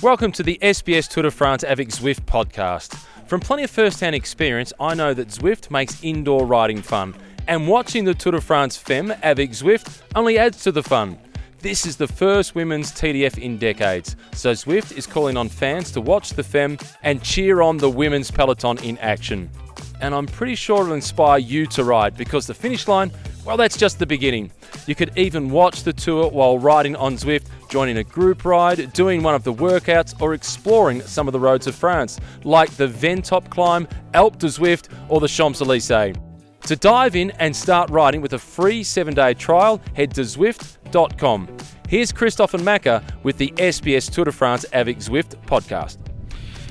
Welcome to the SBS Tour de France avec Zwift podcast. From plenty of first hand experience, I know that Zwift makes indoor riding fun, and watching the Tour de France Femme avec Zwift only adds to the fun. This is the first women's TDF in decades, so Zwift is calling on fans to watch the Femme and cheer on the women's peloton in action. And I'm pretty sure it'll inspire you to ride because the finish line, well, that's just the beginning. You could even watch the tour while riding on Zwift, joining a group ride, doing one of the workouts, or exploring some of the roads of France, like the Ventop climb, Alpe de Zwift, or the Champs Elysees. To dive in and start riding with a free seven day trial, head to Zwift.com. Here's Christophe and Macca with the SBS Tour de France avec Zwift podcast.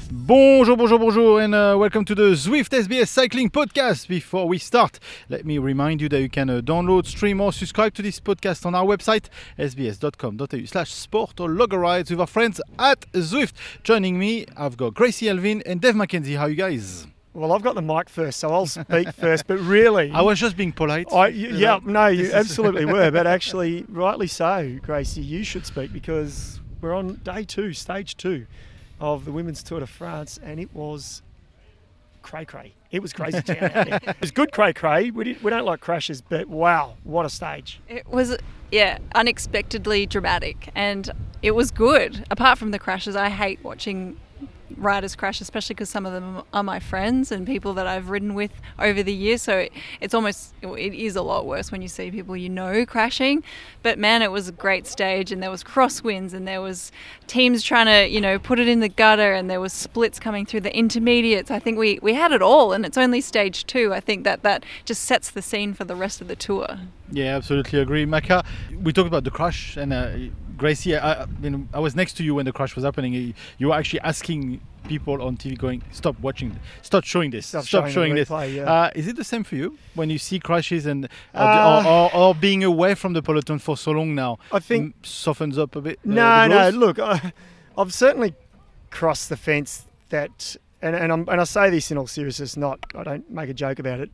Bonjour, bonjour, bonjour, and uh, welcome to the Zwift SBS Cycling Podcast. Before we start, let me remind you that you can uh, download, stream, or subscribe to this podcast on our website, sbs.com.au slash sport or log a ride with our friends at Zwift. Joining me, I've got Gracie Elvin and Dev McKenzie. How are you guys? Well, I've got the mic first, so I'll speak first. But really, I was just being polite. I, y- yeah, no, you absolutely were. But actually, rightly so, Gracie, you should speak because we're on day two, stage two of the Women's Tour de France, and it was cray cray. It was crazy town out there. It was good cray cray. We, we don't like crashes, but wow, what a stage. It was, yeah, unexpectedly dramatic, and it was good. Apart from the crashes, I hate watching riders crash, especially because some of them are my friends and people that I've ridden with over the years. So it's almost, it is a lot worse when you see people you know crashing. But man, it was a great stage, and there was crosswinds, and there was teams trying to, you know, put it in the gutter, and there was splits coming through the intermediates. I think we we had it all, and it's only stage two. I think that that just sets the scene for the rest of the tour. Yeah, absolutely agree. Macca, we talked about the crash, and uh, Gracie, I, I, mean, I was next to you when the crash was happening. You were actually asking people on TV, going, "Stop watching, stop showing this, Stop stop, showing showing, this." yeah. uh, is it the same for you when you see crashes and uh, Uh, or, or, or being away from the peloton for so long now? I think- softens up a bit. uh, No, no. Look, I, I've certainly crossed the fence that, and and, I'm, and I say this in all seriousness. Not, I don't make a joke about it.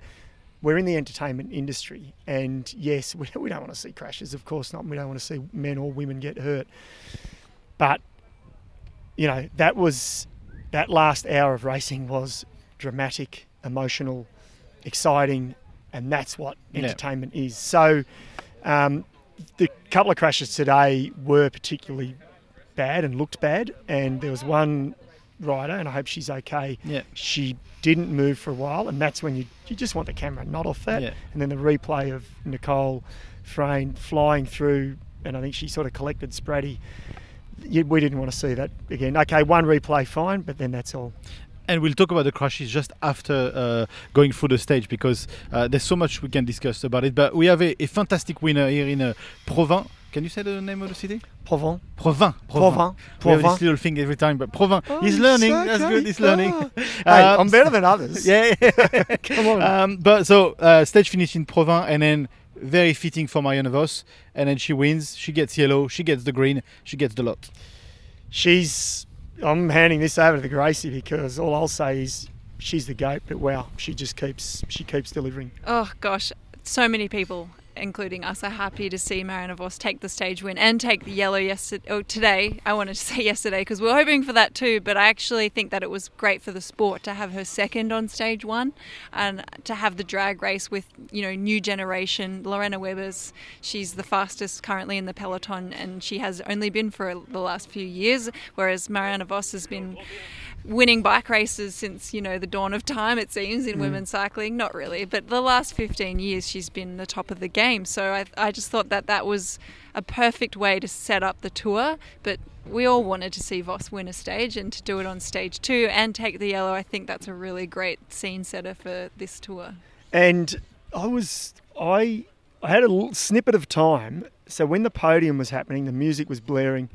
We're in the entertainment industry, and yes, we, we don't want to see crashes. Of course not. We don't want to see men or women get hurt. But you know, that was that last hour of racing was dramatic, emotional, exciting, and that's what Yeah. entertainment is. So. Um, the couple of crashes today were particularly bad and looked bad, and there was one rider, and I hope she's okay. Yeah. She didn't move for a while, and that's when you you just want the camera not off that. Yeah. And then the replay of Nicole Frain flying through, and I think she sort of collected Spratty. We didn't want to see that again. Okay, one replay, fine, but then that's all. And we'll talk about the crashes just after uh, going through the stage because uh, there's so much we can discuss about it. But we have a, a fantastic winner here in uh, Provins. Can you say the name of the city? Provence. Provence. Provence. We have this little thing every time, but Provins. Oh, he's it's learning. That's good. He's learning. Hey, Um, I'm better than others. Yeah. Come on. Um, but so uh, stage finish in Provence, and then very fitting for Marianne Vos, and then she wins. She gets yellow. She gets the green. She gets the lot. she's I'm handing this over to the Gracie because all I'll say is she's the goat, but wow, she just keeps she keeps delivering. Oh gosh, so many people, including us, are happy to see Mariana Vos take the stage win and take the yellow yesterday. Oh, today I wanted to say yesterday because we are hoping for that too. But I actually think that it was great for the sport to have her second on stage one, and to have the drag race with you know new generation. Lorena Wiebes she's the fastest currently in the peloton, and she has only been for the last few years, whereas Mariana Vos has been winning bike races since you know the dawn of time it seems in mm. women's cycling. Not really but the last 15 years she's been the top of the game. So I, I just thought that that was a perfect way to set up the tour but we all wanted to see Vos win a stage and to do it on stage two and take the yellow. I think that's a really great scene setter for this tour. And I was I I had a little snippet of time. So when the podium was happening, the music was blaring,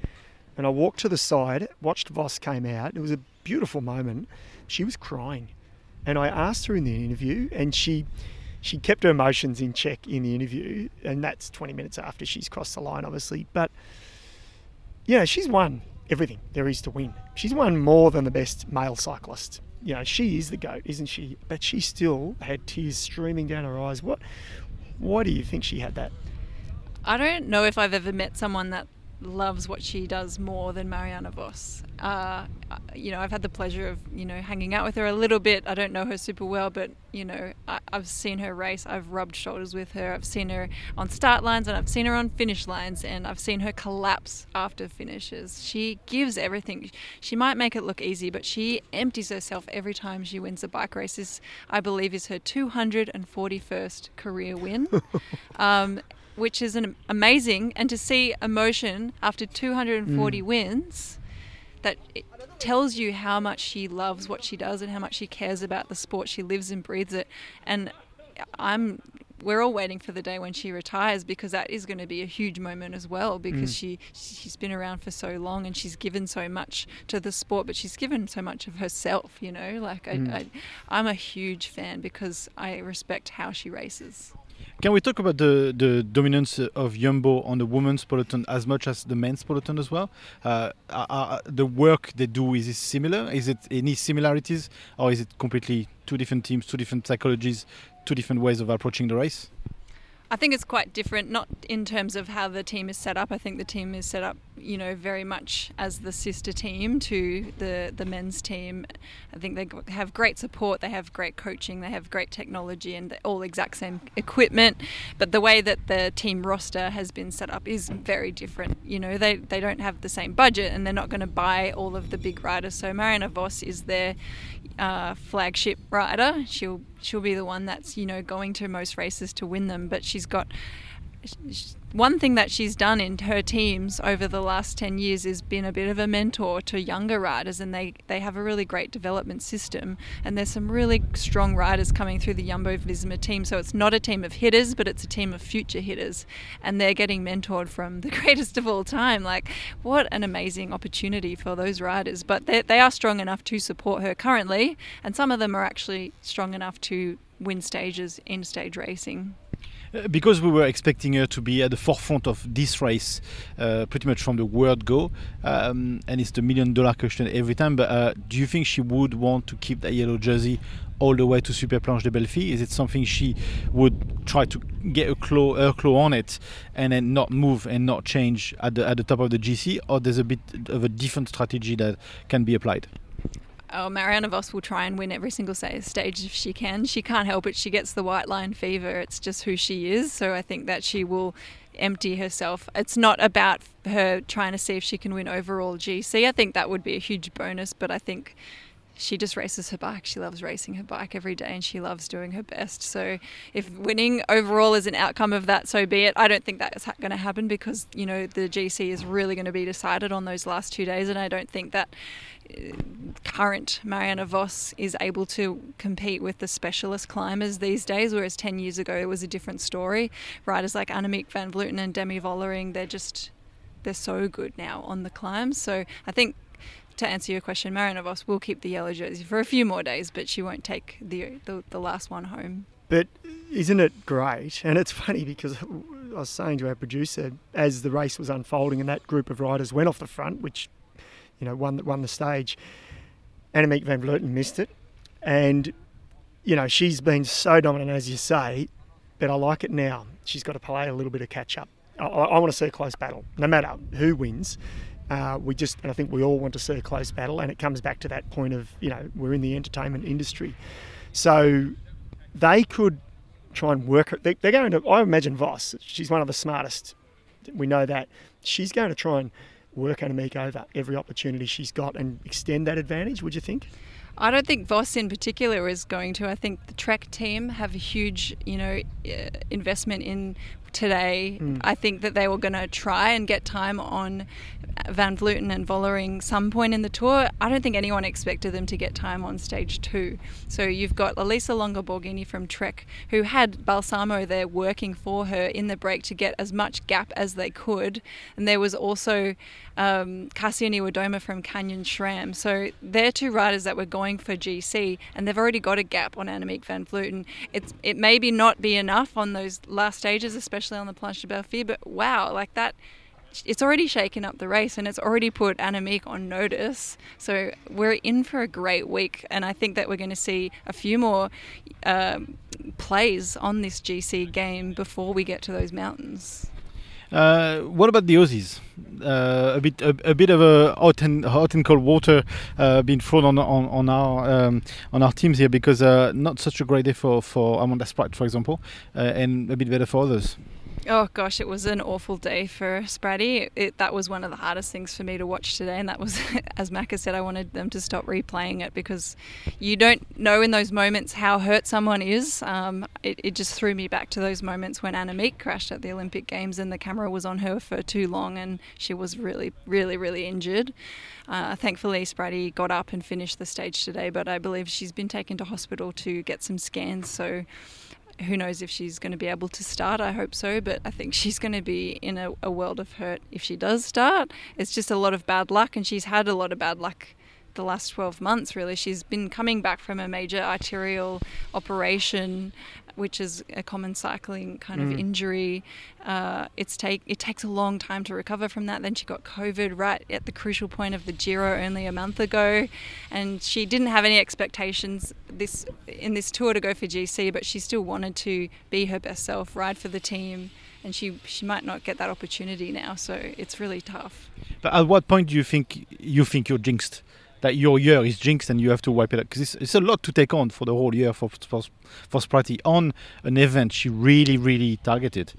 and I walked to the side, watched Vos came out. It was a beautiful moment. She was crying, and I asked her in the interview, and she she kept her emotions in check in the interview, and that's 20 minutes after she's crossed the line, obviously. But yeah, she's won everything there is to win. She's won more than the best male cyclist. You know, she is the goat, isn't she? But she still had tears streaming down her eyes. What? Why do you think she had that? I don't know if I've ever met someone that loves what she does more than Mariana Vos. Uh, you know, I've had the pleasure of you know hanging out with her a little bit. I don't know her super well, but you know, I, have seen her race. I've rubbed shoulders with her. I've seen her on start lines and I've seen her on finish lines, and I've seen her collapse after finishes. She gives everything. She might make it look easy, but she empties herself every time she wins a bike race. This, I believe, is her 241st career win. um, which is an amazing, and to see emotion after 240 mm. wins, that tells you how much she loves what she does and how much she cares about the sport. She lives and breathes it, and I'm. We're all waiting for the day when she retires because that is going to be a huge moment as well. Because mm. she she's been around for so long and she's given so much to the sport, but she's given so much of herself. You know, like mm. I, I, I'm a huge fan because I respect how she races. Can we talk about the, the dominance of Jumbo on the women's peloton as much as the men's peloton as well? Uh, are, the work they do is it similar? Is it any similarities, or is it completely two different teams, two different psychologies, two different ways of approaching the race? I think it's quite different, not in terms of how the team is set up. I think the team is set up, you know, very much as the sister team to the the men's team. I think they have great support, they have great coaching, they have great technology, and all exact same equipment. But the way that the team roster has been set up is very different. You know, they they don't have the same budget, and they're not going to buy all of the big riders. So Marianne Vos is their uh, flagship rider. She'll she'll be the one that's you know going to most races to win them. But she's got one thing that she's done in her teams over the last 10 years is been a bit of a mentor to younger riders and they, they have a really great development system and there's some really strong riders coming through the Jumbo Visma team. So it's not a team of hitters but it's a team of future hitters and they're getting mentored from the greatest of all time. Like what an amazing opportunity for those riders. But they, they are strong enough to support her currently and some of them are actually strong enough to win stages in stage racing because we were expecting her to be at the forefront of this race uh, pretty much from the word go um, and it's the million dollar question every time but uh, do you think she would want to keep that yellow jersey all the way to Super Planche des Belles Filles? Is it something she would try to get a claw, her claw on it and then not move and not change at the, at the top of the GC, or there's a bit of a different strategy that can be applied? Oh, Marianne Vos will try and win every single stage if she can. She can't help it. She gets the white line fever. It's just who she is. So I think that she will empty herself. It's not about her trying to see if she can win overall GC. I think that would be a huge bonus, but I think she just races her bike. She loves racing her bike every day and she loves doing her best. So if winning overall is an outcome of that, so be it. I don't think that's going to happen because, you know, the GC is really going to be decided on those last two days and I don't think that current Mariana Vos is able to compete with the specialist climbers these days, whereas 10 years ago it was a different story. Riders like Annemiek van Vleuten and Demi Vollering, they're just, they're so good now on the climbs. So I think to answer your question, Mariana Vos will keep the yellow jersey for a few more days, but she won't take the, the, the last one home. But isn't it great? And it's funny because I was saying to our producer as the race was unfolding and that group of riders went off the front, which you know, won won the stage. Annemiek van Vleuten missed it, and you know she's been so dominant as you say, but I like it now. She's got to play a little bit of catch up. I, I want to see a close battle, no matter who wins. Uh, we just, and I think we all want to see a close battle, and it comes back to that point of you know we're in the entertainment industry, so they could try and work. They, they're going to. I imagine Vos, She's one of the smartest. We know that she's going to try and work Annemiek over every opportunity she's got and extend that advantage, would you think? I don't think Vos in particular is going to. I think the Trek team have a huge, you know, uh, investment in today. Mm. I think that they were going to try and get time on Van Vleuten and Vollering some point in the tour. I don't think anyone expected them to get time on stage two. So you've got Elisa Longo Borghini from Trek, who had Balsamo there working for her in the break to get as much gap as they could. And there was also um, Kasia Niewiadoma from Canyon SRAM. So they're two riders that were going for GC, and they've already got a gap on Annemiek van Vleuten. It's, it maybe not be enough on those last stages, especially on the Planche des Belles Filles, but wow, like that it's already shaken up the race and it's already put Annemiek on notice. So we're in for a great week, and I think that we're going to see a few more um, plays on this GC game before we get to those mountains. Uh, what about the Aussies? Uh, a bit, a, a, bit of a hot and hot and cold water uh, being thrown on on, on our um, on our teams here because uh, not such a great day for for Amanda Spratt, for example, uh, and a bit better for others. Oh gosh, it was an awful day for Spratty. It, that was one of the hardest things for me to watch today, and that was, as Macca said, I wanted them to stop replaying it because you don't know in those moments how hurt someone is. Um, it, it, just threw me back to those moments when Annemiek crashed at the Olympic Games and the camera was on her for too long, and she was really, really, really injured. Uh, thankfully, Spratty got up and finished the stage today, but I believe she's been taken to hospital to get some scans. So who knows if she's going to be able to start. I hope so, but I think she's going to be in a, a, world of hurt if she does start. It's just a lot of bad luck, and she's had a lot of bad luck the last 12 months, really. She's been coming back from a major arterial operation which is a common cycling kind mm. of injury. Uh, it's take it takes a long time to recover from that. Then she got COVID right at the crucial point of the Giro only a month ago, and she didn't have any expectations this in this tour to go for GC, but she still wanted to be her best self, ride for the team. And she, she might not get that opportunity now, so it's really tough. But at what point do you think you think you're jinxed? That your year is jinxed and you have to wipe it out because it's, it's, a lot to take on for the whole year for for, for Spratty on an event she really really targeted.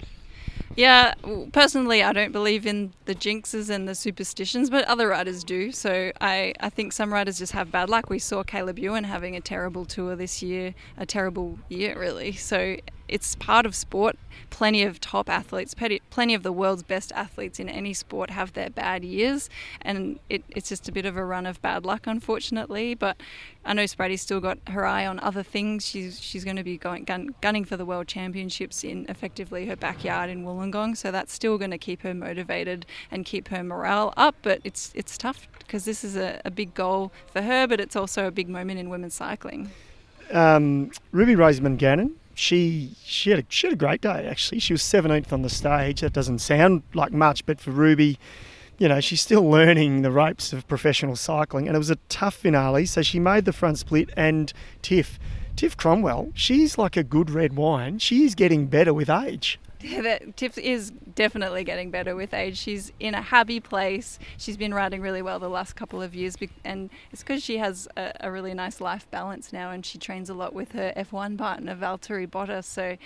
Yeah, personally, I don't believe in the jinxes and the superstitions, but other riders do. So I, I think some riders just have bad luck. We saw Caleb Ewan having a terrible tour this year, a terrible year, really. So it's part of sport. Plenty of top athletes, plenty of the world's best athletes in any sport have their bad years, and it, it's just a bit of a run of bad luck, unfortunately. But I know Spratty's still got her eye on other things. She's she's going to be going gun, gunning for the world championships in effectively her backyard in Wollongong, so that's still going to keep her motivated and keep her morale up. But it's it's tough because this is a, a big goal for her, but it's also a big moment in women's cycling. Um, Ruby Roseman-Gannon she she had a, she had a great day actually. She was 17th on the stage. That doesn't sound like much, but for Ruby, you know, she's still learning the ropes of professional cycling, and it was a tough finale. So she made the front split, and Tiff, Tiff Cromwell, she's like a good red wine. She is getting better with age. that Tiff is definitely getting better with age. She's in a happy place. She's been riding really well the last couple of years, and it's because she has a, a, really nice life balance now, and she trains a lot with her F1 partner Valtteri Bottas. So,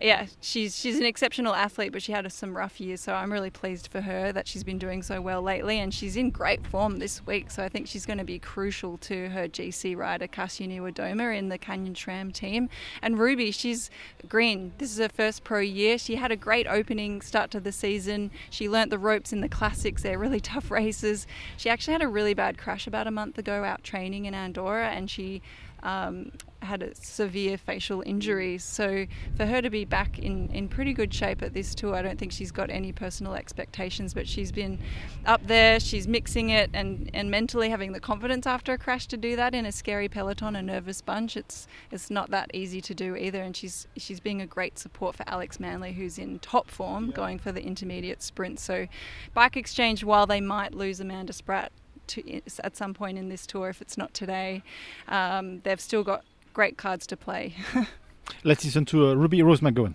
yeah, she's she's an exceptional athlete, but she had some rough years. So I'm really pleased for her that she's been doing so well lately, and she's in great form this week. So I think she's going to be crucial to her GC rider Kasia Niewiadoma in the Canyon SRAM team. And Ruby, she's green. This is her first pro year. She had a great opening start to the season. She learnt the ropes in the classics. They're really tough races. She actually had a really bad crash about a month ago out training in Andorra, and she um, had a severe facial injury. So for her to be back in, in pretty good shape at this tour, I don't think she's got any personal expectations, but she's been up there, she's mixing it and, and mentally having the confidence after a crash to do that in a scary peloton, a nervous bunch. It's it's not that easy to do either. And she's she's being a great support for Alex Manly, who's in top form, yeah. going for the intermediate sprint. So bike exchange, while they might lose Amanda Spratt, to, at some point in this tour, if it's not today. Um, they've still got great cards to play. Let's listen to uh, Ruby Roseman-Gannon.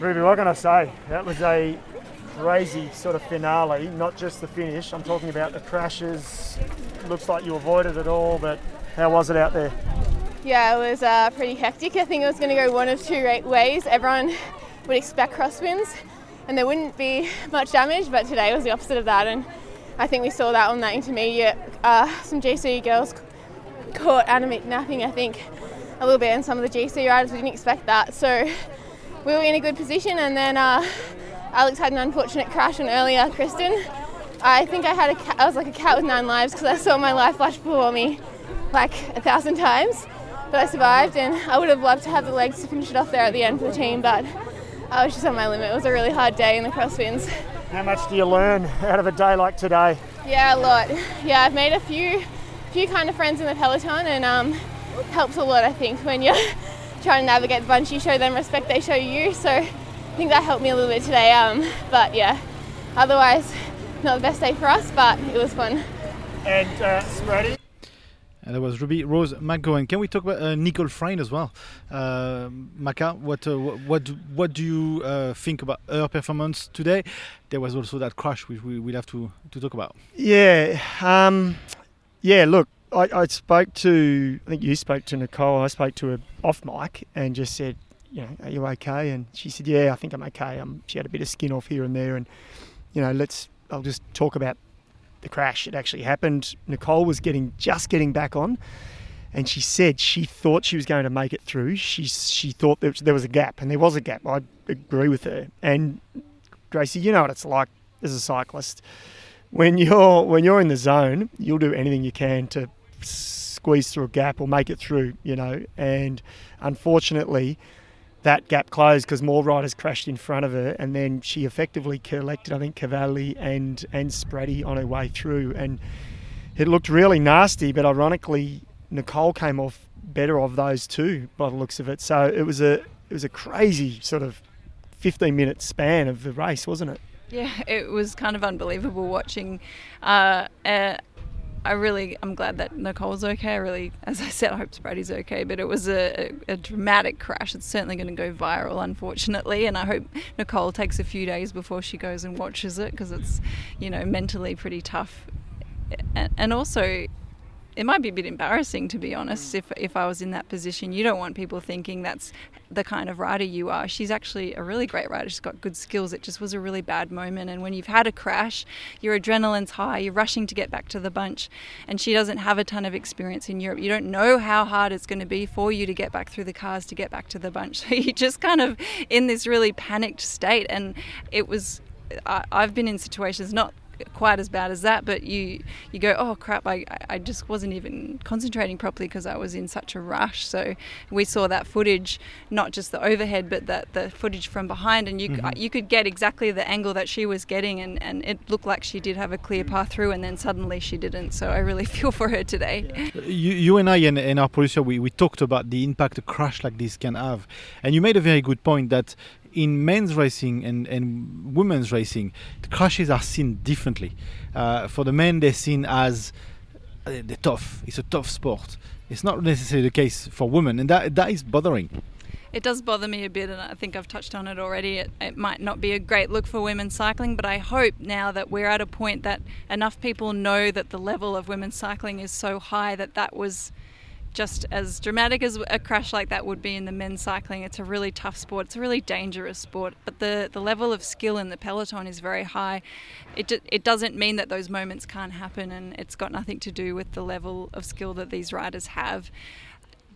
Ruby, what can I say? That was a crazy sort of finale, not just the finish. I'm talking about the crashes. Looks like you avoided it all, but how was it out there? Yeah, it was uh, pretty hectic. I think it was going to go one of two ways. Everyone would expect crosswinds and there wouldn't be much damage, but today was the opposite of that. And I think we saw that on that intermediate. Uh, some GC girls caught Annemiek napping, I think, a little bit, and some of the GC riders we didn't expect that. So we were in a good position, and then uh, Alex had an unfortunate crash on earlier. Kristen, I think I had a cat, I was like a cat with nine lives because I saw my life flash before me like a thousand times, but I survived, and I would have loved to have the legs to finish it off there at the end for the team, but I was just on my limit. It was a really hard day in the crosswinds. How much do you learn out of a day like today? Yeah, a lot. Yeah, I've made a few, few kind of friends in the peloton, and um, helps a lot. I think when you're trying to navigate the bunch, you show them respect, they show you. So I think that helped me a little bit today. Um, but yeah, otherwise not the best day for us, but it was fun. And uh, Spratty? And that was Ruby Roseman-Gannon. Can we talk about uh, Nicole Frain as well? Uh, Macca, what, uh, what, what do you uh, think about her performance today? There was also that crash which we, we'll have to, to talk about. Yeah, um, yeah. Look, I, I spoke to. I think you spoke to Nicole. I spoke to her off mic and just said, you know, are you okay? And she said, yeah, I think I'm okay. She had a bit of skin off here and there, and you know, let's. I'll just talk about the crash. It actually happened. Nicole was getting just getting back on, and she said she thought she was going to make it through. She she thought there was, there was a gap, and there was a gap. I agree with her. And Gracie, you know what it's like as a cyclist. When you're when you're in the zone, you'll do anything you can to squeeze through a gap or make it through. You know, and unfortunately that gap closed because more riders crashed in front of her, and then she effectively collected, I think, Cavalli and and Spratty on her way through, and it looked really nasty. But ironically, Nicole came off better of those two by the looks of it. So it was a it was a crazy sort of 15 minute span of the race, wasn't it? Yeah, it was kind of unbelievable watching. Uh, uh, I really, I'm glad that Nicole's okay. I really, as I said, I hope Spratty's okay. But it was a, a, a dramatic crash. It's certainly going to go viral, unfortunately. And I hope Nicole takes a few days before she goes and watches it because it's, you know, mentally pretty tough. And, and also, it might be a bit embarrassing to be honest mm. if, if I was in that position. You don't want people thinking that's the kind of rider you are. She's actually a really great rider. She's got good skills. It just was a really bad moment. And when you've had a crash, your adrenaline's high, you're rushing to get back to the bunch. And she doesn't have a ton of experience in Europe. You don't know how hard it's going to be for you to get back through the cars to get back to the bunch. So you're just kind of in this really panicked state. And it was I, have been in situations not quite as bad as that, but you you go, oh crap, I, I just wasn't even concentrating properly because I was in such a rush. So we saw that footage, not just the overhead, but that the footage from behind, and you mm-hmm. you could get exactly the angle that she was getting, and, and it looked like she did have a clear path through, and then suddenly she didn't. So I really feel for her today. Yeah. You, you and I and, and our producer, we, we talked about the impact a crash like this can have, and you made a very good point that in men's racing and, and women's racing, the crashes are seen differently. Uh, for the men, they're seen as uh, they're tough. It's a tough sport. It's not necessarily the case for women, and that that is bothering. It does bother me a bit, and I think I've touched on it already. It, it might not be a great look for women's cycling, but I hope now that we're at a point that enough people know that the level of women's cycling is so high that that was just as dramatic as a crash like that would be in the men's cycling. It's a really tough sport. It's a really dangerous sport, but the, the level of skill in the peloton is very high. It, it doesn't mean that those moments can't happen, and it's got nothing to do with the level of skill that these riders have.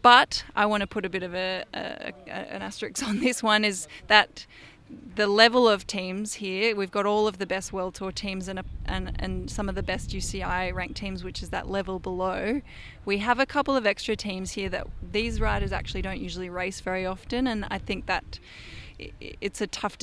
But I want to put a bit of a, a, a an asterisk on this one is that the level of teams here, we've got all of the best World Tour teams and, a, and, and some of the best UCI ranked teams, which is that level below. We have a couple of extra teams here that these riders actually don't usually race very often, and I think that it's a tough,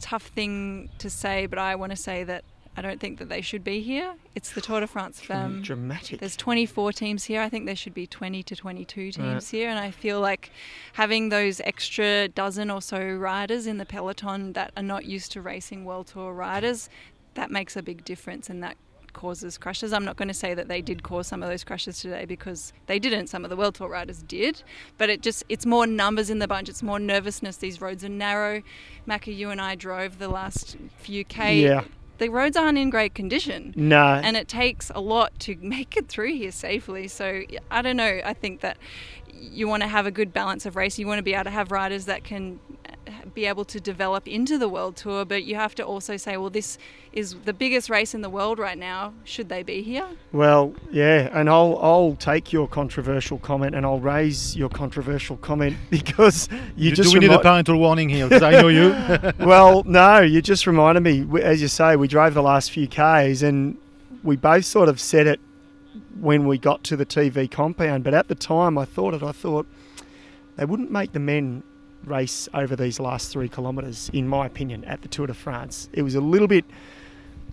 tough thing to say, but I want to say that I don't think that they should be here. It's the Tour de France. Um, Dramatic. There's 24 teams here. I think there should be 20 to 22 teams right. here, and I feel like having those extra dozen or so riders in the peloton that are not used to racing World Tour riders, that makes a big difference, and that causes crashes. I'm not going to say that they did cause some of those crashes today because they didn't. Some of the World Tour riders did, but it just it's more numbers in the bunch. It's more nervousness. These roads are narrow. Macca, you and I drove the last few k. Yeah the roads aren't in great condition. No. And it takes a lot to make it through here safely. So I don't know. I think that you want to have a good balance of racing. You want to be able to have riders that can be able to develop into the world tour, but you have to also say, well, this is the biggest race in the world right now. Should they be here? Well, yeah, and I'll I'll take your controversial comment and I'll raise your controversial comment because you do, just do we remi- need a parental warning here because I know you. well, no, you just reminded me. As you say, we drove the last few k's and we both sort of said it when we got to the TV compound, but at the time I thought it. I thought they wouldn't make the men race over these last three kilometres, in my opinion, at the Tour de France. It was a little bit,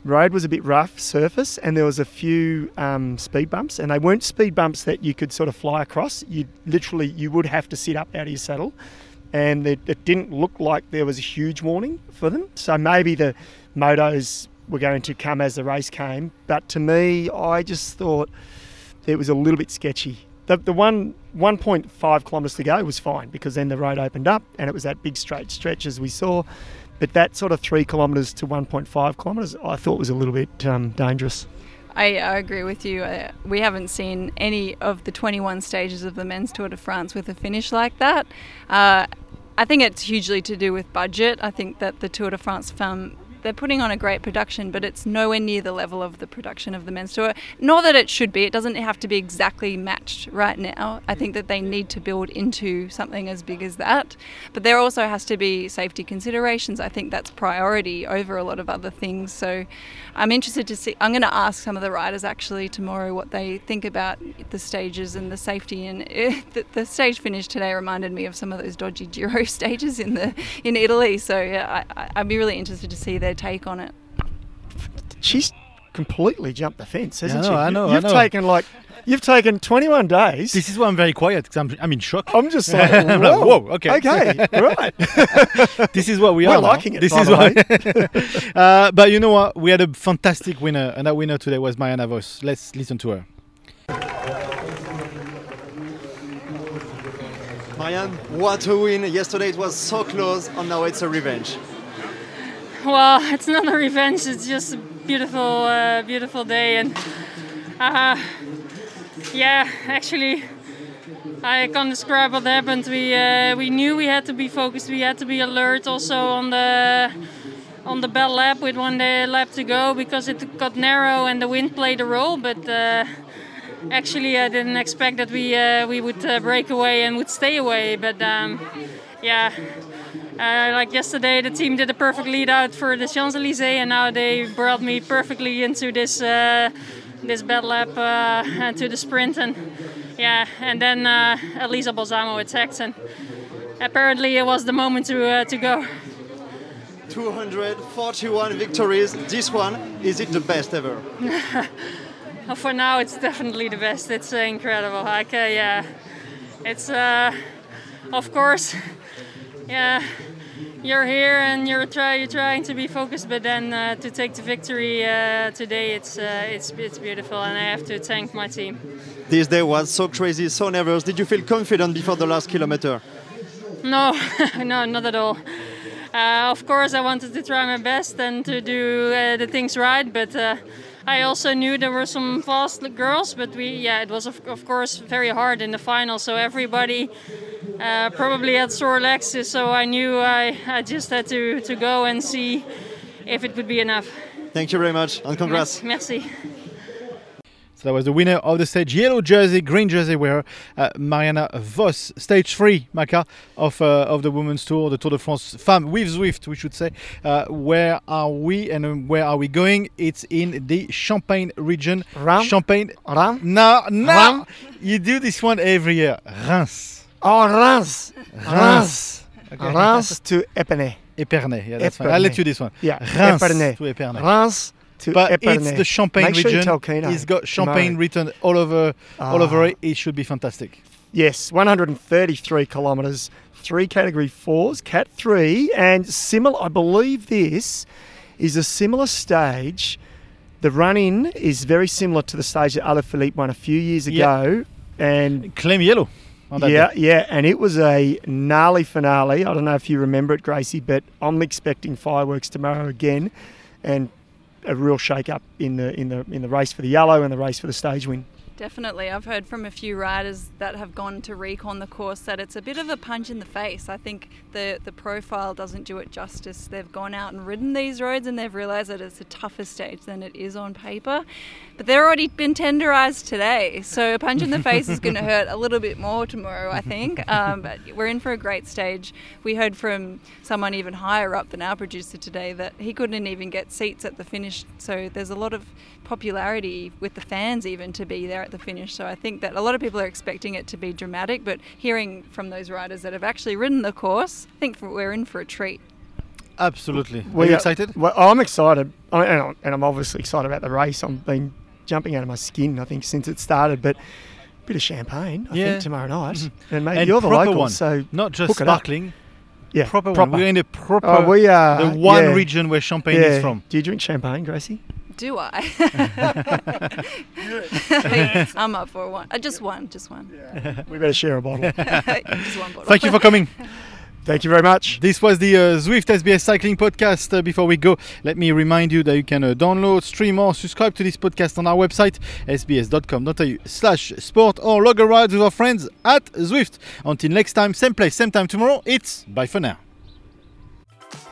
road was a bit rough surface, and there was a few um, speed bumps, and they weren't speed bumps that you could sort of fly across. You literally, you would have to sit up out of your saddle, and it, it didn't look like there was a huge warning for them. So maybe the motos were going to come as the race came, but to me, I just thought it was a little bit sketchy. The, the one 1.5 kilometres to go was fine because then the road opened up and it was that big straight stretch as we saw. But that sort of three kilometres to 1.5 kilometres, I thought was a little bit um, dangerous. I, I, agree with you. Uh, we haven't seen any of the 21 stages of the men's Tour de France with a finish like that. Uh, I think it's hugely to do with budget. I think that the Tour de France Femme they're putting on a great production, but it's nowhere near the level of the production of the men's tour. Nor that it should be. It doesn't have to be exactly matched right now. I think that they need to build into something as big as that. But there also has to be safety considerations. I think that's priority over a lot of other things. So I'm interested to see. I'm going to ask some of the riders actually tomorrow what they think about the stages and the safety. And it, eh, the, the, stage finish today reminded me of some of those dodgy Giro stages in the in Italy. So yeah, I, I'd be really interested to see their take on it. She's completely jumped the fence, hasn't I know, she? I know. You've I know. taken like you've taken 21 days. This is why I'm very quiet because I'm, I'm in shock. I'm just like, I'm whoa, like, whoa, okay. okay, right. this is what we We're are. now. liking it, This by is the what. uh, but you know what? We had a fantastic winner, and that winner today was Mariana Vos. Let's listen to her. Marianne, what a win! Yesterday it was so close, and now it's a revenge. Well, it's not a revenge. It's just a beautiful, uh, beautiful day, and uh, yeah, actually, I can't describe what happened. We uh, we knew we had to be focused. We had to be alert also on the on the bell lap with one lap to go because it got narrow and the wind played a role, but. Uh, actually, I didn't expect that we uh, we would uh, break away and would stay away. But um, yeah, uh, like yesterday, the team did a perfect lead out for the Champs Elysees, and now they brought me perfectly into this uh, this bad lap uh, and to the sprint. And yeah, and then uh, Elisa Balsamo attacked, and apparently it was the moment to to go. 241 victories. This one is it the best ever? for now it's definitely the best it's uh, incredible like uh, yeah it's uh, of course yeah you're here and you're try you're trying to be focused but then uh, to take the victory uh, today it's uh, it's it's beautiful and I have to thank my team This day was so crazy, so nervous. Did you feel confident before the last kilometer? no no not at all of course I wanted to try my best and to do the things right but I also knew there were some fast girls, but we yeah it was of, of course very hard in the final. So everybody uh, probably had sore legs. So I knew I, I just had to, to go and see if it would be enough. Thank you very much and congrats. Merci. So that was the winner of the stage, yellow jersey, green jersey wearer, uh, Mariana Vos, stage three, Macca, of uh, of the Women's Tour, the Tour de France Femme with Zwift, we should say. Uh, where are we and um, where are we going? It's in the Champagne region. Champagne. Ram? No, no. You do this one every year. Reims. Oh, Reims. Reims. Okay. Reims to Epernay. Epernay. Yeah, that's fine. I'll let Epernay. you this one. Yeah, Reims Epernay. to Epernay. Reims to But Epernay. it's the Champagne Make sure region. Keno it's got tomorrow. Champagne written all over, all Ah. over it. It should be fantastic. Yes, 133 kilometres, three category fours, Cat 3, and similar, I believe this is a similar stage. The run in is very similar to the stage that Alaphilippe won a few years Yeah. ago. And Claim yellow. yeah, day. yeah, and it was a gnarly finale. I don't know if you remember it, Gracie, but I'm expecting fireworks tomorrow again, and a real shake up in the in the in the race for the yellow and the race for the stage win. Definitely. I've heard from a few riders that have gone to recon the course that it's a bit of a punch in the face. I think the, the profile doesn't do it justice. They've gone out and ridden these roads and they've realised that it's a tougher stage than it is on paper. But they're already been tenderised today. So a punch in the face is going to hurt a little bit more tomorrow, I think. Um, but we're in for a great stage. We heard from someone even higher up than our producer today that he couldn't even get seats at the finish. So there's a lot of popularity with the fans even to be there at the finish. So I think that a lot of people are expecting it to be dramatic, but hearing from those riders that have actually ridden the course, I think we're in for a treat. Absolutely. Are We you excited? Well, I'm excited, I, and I'm- and I'm obviously excited about the race. I've been jumping out of my skin, I think, since it started. But a bit of champagne, I Yeah. think, tomorrow night. Mm-hmm. And mate, And you're the local, one. so Not just hook it up. sparkling, yeah, proper, one. We're in the proper, Oh, we are the one yeah. region where champagne yeah. is from. Do you drink champagne, Gracie? Do I? I'm up for one. Uh, just one. Just one. We better share a bottle. just one bottle. Thank you for coming. Thank you very much. This was the uh, Zwift SBS Cycling Podcast. Uh, before we go, let me remind you that you can uh, download, stream, or subscribe to this podcast on our website, sbs.com.au slash sport, or log a ride with our friends at Zwift. Until next time, same place, same time tomorrow, it's bye for now.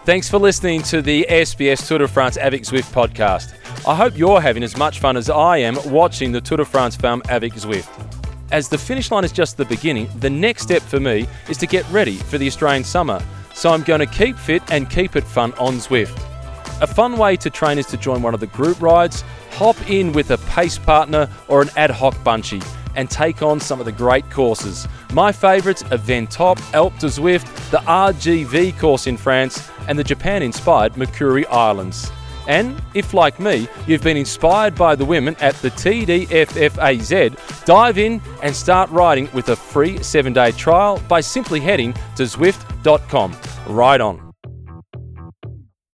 Thanks for listening to the SBS Tour de France Avec Zwift podcast. I hope you're having as much fun as I am watching the Tour de France film Avec Zwift. As the finish line is just the beginning, the next step for me is to get ready for the Australian summer. So I'm going to keep fit and keep it fun on Zwift. A fun way to train is to join one of the group rides, hop in with a pace partner or an ad hoc bunchie, and take on some of the great courses. My favourites are Ventop, Alpe de Zwift, the RGV course in France, and the Japan inspired Makuri Islands. And if, like me, you've been inspired by the women at the TDFFAZ, dive in and start riding with a free seven day trial by simply heading to Zwift.com. Ride on.